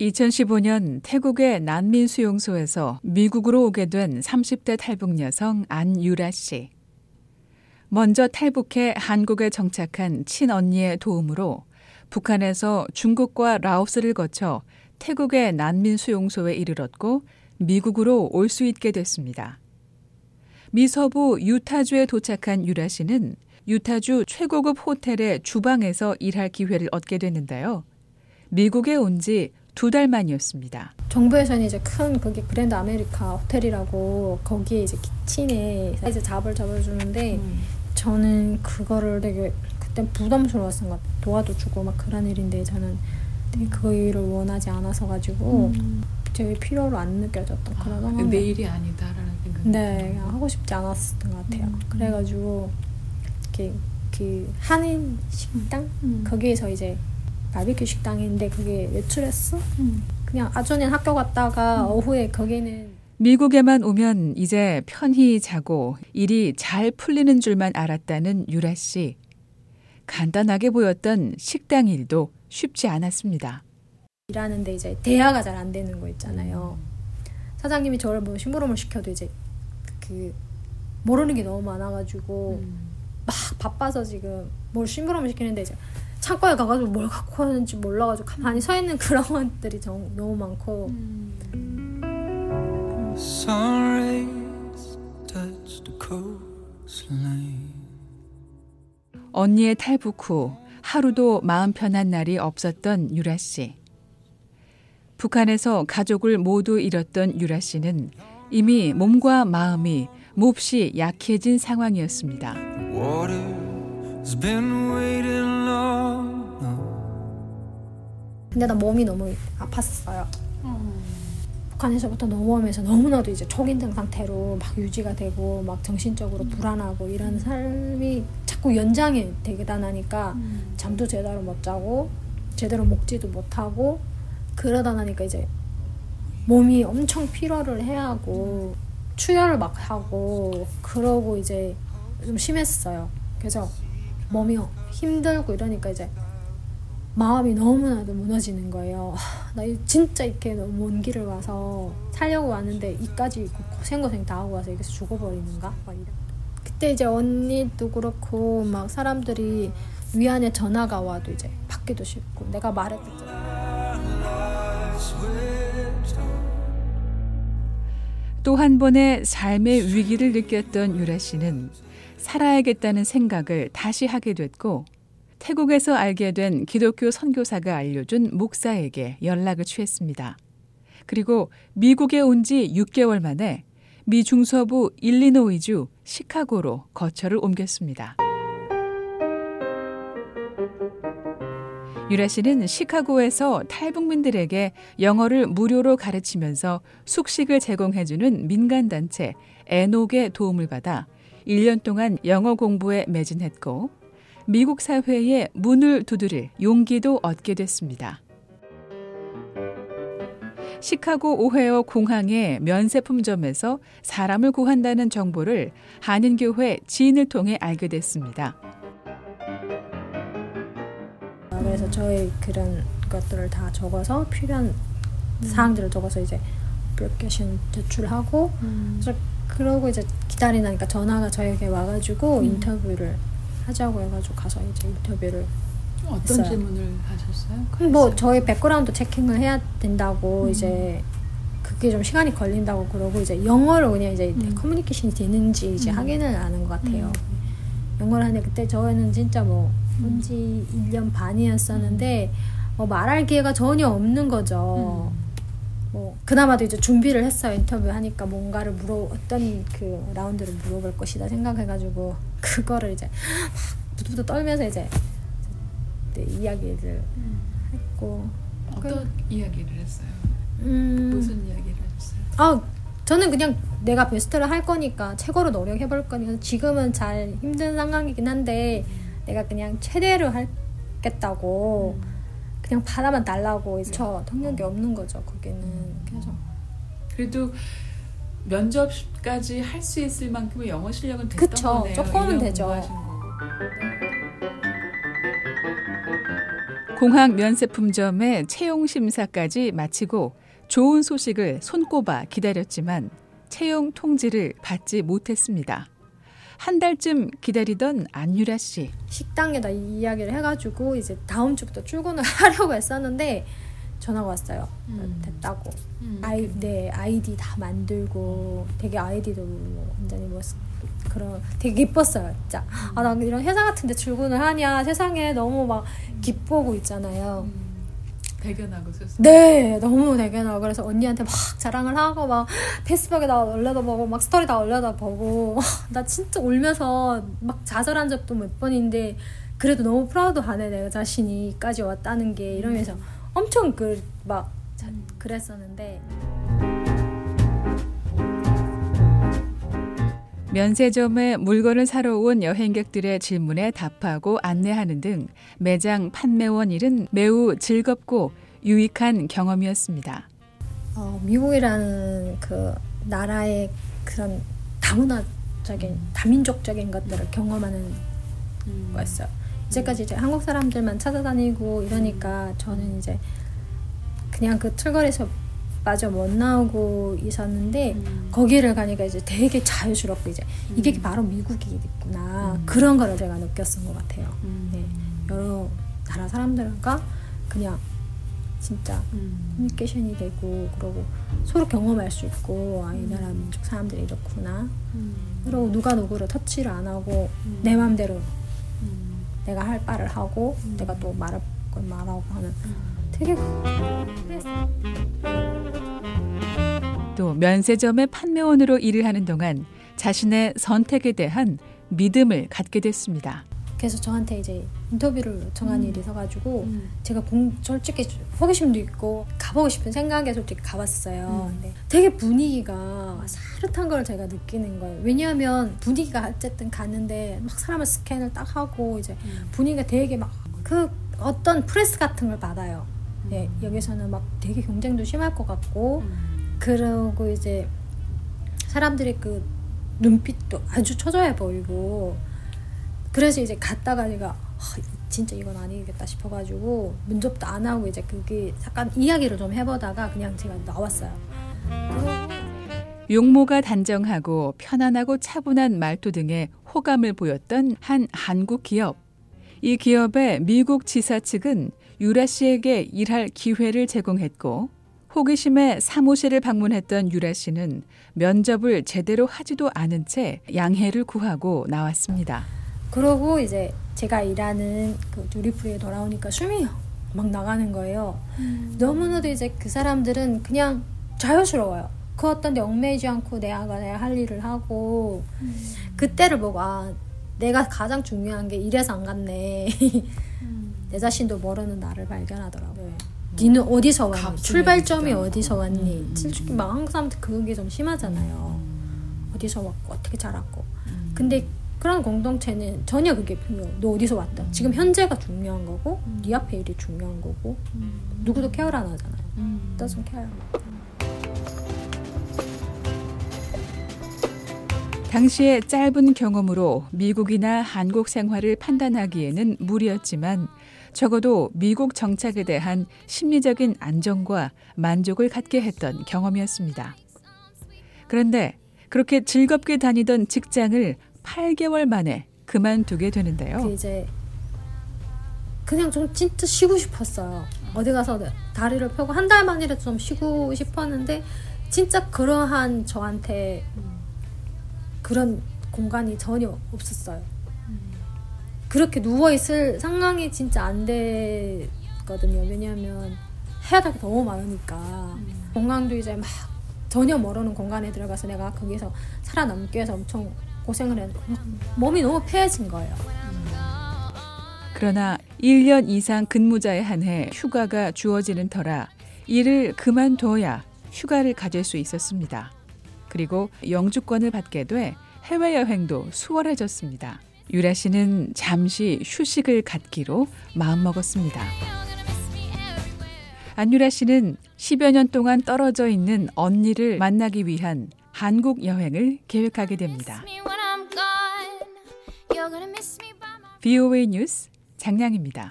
2015년 태국의 난민 수용소에서 미국으로 오게 된 30대 탈북 여성 안유라 씨. 먼저 탈북해 한국에 정착한 친언니의 도움으로 북한에서 중국과 라오스를 거쳐 태국의 난민 수용소에 이르렀고 미국으로 올 수 있게 됐습니다. 미서부 유타주에 도착한 유라 씨는 유타주 최고급 호텔의 주방에서 일할 기회를 얻게 됐는데요. 미국에 온 지 두 달 만이었습니다. 정부에서는 이제 큰 거기 그랜드 아메리카 호텔이라고 거기에 이제 kitchen에 이제 job을 잡아주는데 음. 저는 그거를 되게 그때 부담스러웠던 것 같아요. 도와도 주고 막 그런 일인데 저는 되게 그거를 원하지 않아서 가지고 음. 제 필요로 안 느껴졌던 아, 그런 상황. 내 일이 아니다라는 생각. 네, 하고 싶지 않았던 것 같아요. 음. 그래가지고 이렇게 그 한인 식당 음. 거기에서 이제 바비큐 식당인데 그게 외출했어? 음. 그냥 아주는 학교 갔다가 음. 오후에 거기는 미국에만 오면 이제 편히 자고 일이 잘 풀리는 줄만 알았다는 유라 씨. 간단하게 보였던 식당 일도 쉽지 않았습니다. 일하는데 이제 대화가 잘 안 되는 거 있잖아요. 사장님이 저를 뭐 심부름을 시켜도 이제 그 모르는 게 너무 많아가지고 음. 막 바빠서 지금 뭘 심부름을 시키는데 이제 창고에 가가지고 뭘 갖고 왔는지 몰라가지고 가만히 서 있는 그런 것들이 정, 너무 많고. 언니의 탈북 후 하루도 마음 편한 날이 없었던 유라 씨. 북한에서 가족을 모두 잃었던 유라 씨는 이미 몸과 마음이 몹시 약해진 상황이었습니다. 근데 나 몸이 너무 아팠어요. 음. 북한에서부터 넘어오면서 너무나도 이제 초긴장 상태로 막 유지가 되고 막 정신적으로 음. 불안하고 이런 삶이 자꾸 연장이 되다 나니까 음. 잠도 제대로 못 자고 제대로 먹지도 못하고 그러다 나니까 이제 몸이 엄청 피로를 해야 하고 출혈을 막 하고 그러고 이제 좀 심했어요. 그래서 몸이 힘들고 이러니까 이제 마음이 너무나도 무너지는 거예요. 나 진짜 이렇게 먼 길을 와서 살려고 왔는데 이까지 고생고생 다 하고 와서 여기서 죽어버리는가? 막. 그때 이제 언니도 그렇고 막 사람들이 위안에 전화가 와도 이제 받기도 싫고 내가 말했잖아. 또 한 번의 삶의 위기를 느꼈던 유라 씨는 살아야겠다는 생각을 다시 하게 됐고 태국에서 알게 된 기독교 선교사가 알려준 목사에게 연락을 취했습니다. 그리고 미국에 온 지 6개월 만에 미 중서부 일리노이주 시카고로 거처를 옮겼습니다. 유라 씨는 시카고에서 탈북민들에게 영어를 무료로 가르치면서 숙식을 제공해주는 민간단체 에녹의 도움을 받아 1년 동안 영어 공부에 매진했고 미국 사회의 문을 두드릴 용기도 얻게 됐습니다. 시카고 오헤어 공항의 면세품점에서 사람을 구한다는 정보를 한인교회 지인을 통해 알게 됐습니다. 그래서 저희 그런 것들을 다 적어서 필요한 사항들을 적어서 이제 애플리케이션 제출하고 음. 그러고 이제 기다리니까 전화가 저에게 와가지고 음. 인터뷰를 하자고 해가지고 가서 이제 인터뷰를 어떤 했어요. 질문을 하셨어요? 뭐 저희 background checking을 해야 된다고 음. 이제 그게 좀 시간이 걸린다고 그러고 이제 영어로 그냥 이제 음. 커뮤니케이션이 되는지 이제 음. 확인을 하는 것 같아요. 음. 영어를 하는데 그때 저는 진짜 뭐 본지 1년 반이었었는데 뭐 말할 기회가 전혀 없는 거죠. 음. 뭐 그나마도 이제 준비를 했어요 인터뷰 하니까 뭔가를 물어 어떤 그 라운드를 물어볼 것이다 생각해가지고 그거를 이제 막 부두부두 떨면서 이제 네, 이야기를 음. 했고 어떤 그, 이야기를 했어요? 음, 무슨 이야기를 했어요? 아 저는 그냥 내가 베스트를 할 거니까 최고로 노력해볼 거니까 지금은 잘 힘든 상황이긴 한데 음. 내가 그냥 최대로 하겠다고. 음. 그냥 바라만 달라고 이제 저 통역이 없는 거죠 거기는. 그래서. 그래도 면접까지 할 수 있을 만큼의 영어 실력은 됐던 그쵸, 거네요. 조금은 되죠. 공항 면세품점의 채용 심사까지 마치고 좋은 소식을 손꼽아 기다렸지만 채용 통지를 받지 못했습니다. 한 달쯤 기다리던 안유라 씨. 식당에다 이야기를 해가지고 이제 다음 주부터 출근을 하려고 했었는데 전화가 왔어요. 음. 됐다고. 음. 아이 네 아이디 다 만들고 되게 아이디도 뭐 완전히 뭐 그런 되게 기뻤어요 진짜 아나 이런 회사 같은데 출근을 하냐 세상에 너무 막 기쁘고 있잖아요 음. 대견하고 스스로. 네 너무 대견하고 그래서 언니한테 막 자랑을 하고 막 페이스북에 다 올려다 보고 막 스토리 다 올려다 보고 나 진짜 울면서 막 좌절한 적도 몇 번인데 그래도 너무 프라우드하네 내 자신이까지 왔다는 게 이러면서 엄청 그 막 그랬었는데 면세점에 물건을 사러 온 여행객들의 질문에 답하고 안내하는 등 매장 판매원 일은 매우 즐겁고 유익한 경험이었습니다. 어, 미국이라는 그 나라의 그런 다문화적인 다민족적인 것들을 경험하는 음. 거였어요. 이제까지 이제 한국 사람들만 찾아다니고 이러니까 저는 이제 그냥 그 틀거리에서 마저 못 나오고 있었는데 음. 거기를 가니까 이제 되게 자유스럽고 이제 이게 음. 바로 미국이구나 음. 그런 거를 제가 느꼈던 것 같아요. 음. 네. 여러 나라 사람들과 그냥 진짜 음. 커뮤니케이션이 되고 그러고 서로 경험할 수 있고 아, 이 나라 민족 사람들이 이렇구나 음. 그리고 누가 누구를 터치를 안 하고 음. 내 음. 내가 할 바를 하고 음. 내가 또 말할 건 말하고 하는 음. 되게 그랬어요. 또 면세점의 판매원으로 일을 하는 동안 자신의 선택에 대한 믿음을 갖게 됐습니다. 그래서 저한테 이제 인터뷰를 요청한 음. 일이 있어가지고 음. 제가 공, 솔직히 호기심도 있고 가보고 싶은 생각에 솔직히 가봤어요. 음. 근데 되게 분위기가 사릇한 걸 제가 느끼는 거예요. 왜냐하면 분위기가 어쨌든 가는데 막 사람을 스캔을 딱 하고 이제 음. 분위기가 되게 막 그 어떤 프레스 같은 걸 받아요. 음. 예, 여기서는 막 되게 경쟁도 심할 것 같고 음. 그러고 이제 사람들이 그 눈빛도 아주 초조해 보이고 그래서 이제 갔다가 제가 아, 진짜 이건 아니겠다 싶어가지고 문접도 안 하고 이제 그게 잠깐 이야기를 좀 해보다가 그냥 제가 나왔어요. 용모가 단정하고 편안하고 차분한 말투 등의 호감을 보였던 한 한국 기업. 이 기업의 미국 지사 측은 유라 씨에게 일할 기회를 제공했고 호기심에 사무실을 방문했던 유라 씨는 면접을 제대로 하지도 않은 채 양해를 구하고 나왔습니다. 그러고 이제 제가 일하는 그 두리프리에 돌아오니까 숨이 막 나가는 거예요. 너무나도 이제 그 사람들은 그냥 자유스러워요. 그 어떤 데 얽매이지 않고 내가 내가 할 일을 하고 그때를 보고 아 내가 가장 중요한 게 이래서 안 갔네. 음. 내 자신도 모르는 나를 발견하더라고요. 니는 어디서 왔니? 출발점이 어디서. 왔니? 음, 솔직히 막 한국 사람들 그게 좀 심하잖아요. 어디서 왔고 어떻게 자랐고. 음. 근데 그런 공동체는 전혀 그게 필요. 너 어디서 왔다. 지금 현재가 중요한 거고, 음. 네 앞에 일이 중요한 거고, 음. 누구도 케어를 안 하잖아요. 음. doesn't care. 당시의 짧은 경험으로 미국이나 한국 생활을 판단하기에는 무리였지만 적어도 미국 정착에 대한 심리적인 안정과 만족을 갖게 했던 경험이었습니다. 그런데 그렇게 즐겁게 다니던 직장을 8개월 만에 그만두게 되는데요. 그 이제 그냥 좀 진짜 쉬고 싶었어요. 어디 가서 다리를 펴고 한 달 만이라도 좀 쉬고 싶었는데 진짜 그러한 저한테 그런 공간이 전혀 없었어요. 그렇게 누워 있을 상황이 진짜 안 됐거든요. 왜냐하면 해야 될 게 너무 많으니까 공간도 이제 막 전혀 모르는 공간에 들어가서 내가 거기서 살아남기 위해서 엄청 고생을 했는데 막 몸이 너무 폐해진 거예요. 그러나 1년 이상 근무자에 한해 휴가가 주어지는 터라 일을 그만둬야 휴가를 가질 수 있었습니다. 그리고 영주권을 받게 돼 해외여행도 수월해졌습니다. 유라 씨는 잠시 휴식을 갖기로 마음먹었습니다. 안유라 씨는 10여 년 동안 떨어져 있는 언니를 만나기 위한 한국 여행을 계획하게 됩니다. VOA 뉴스 장량입니다.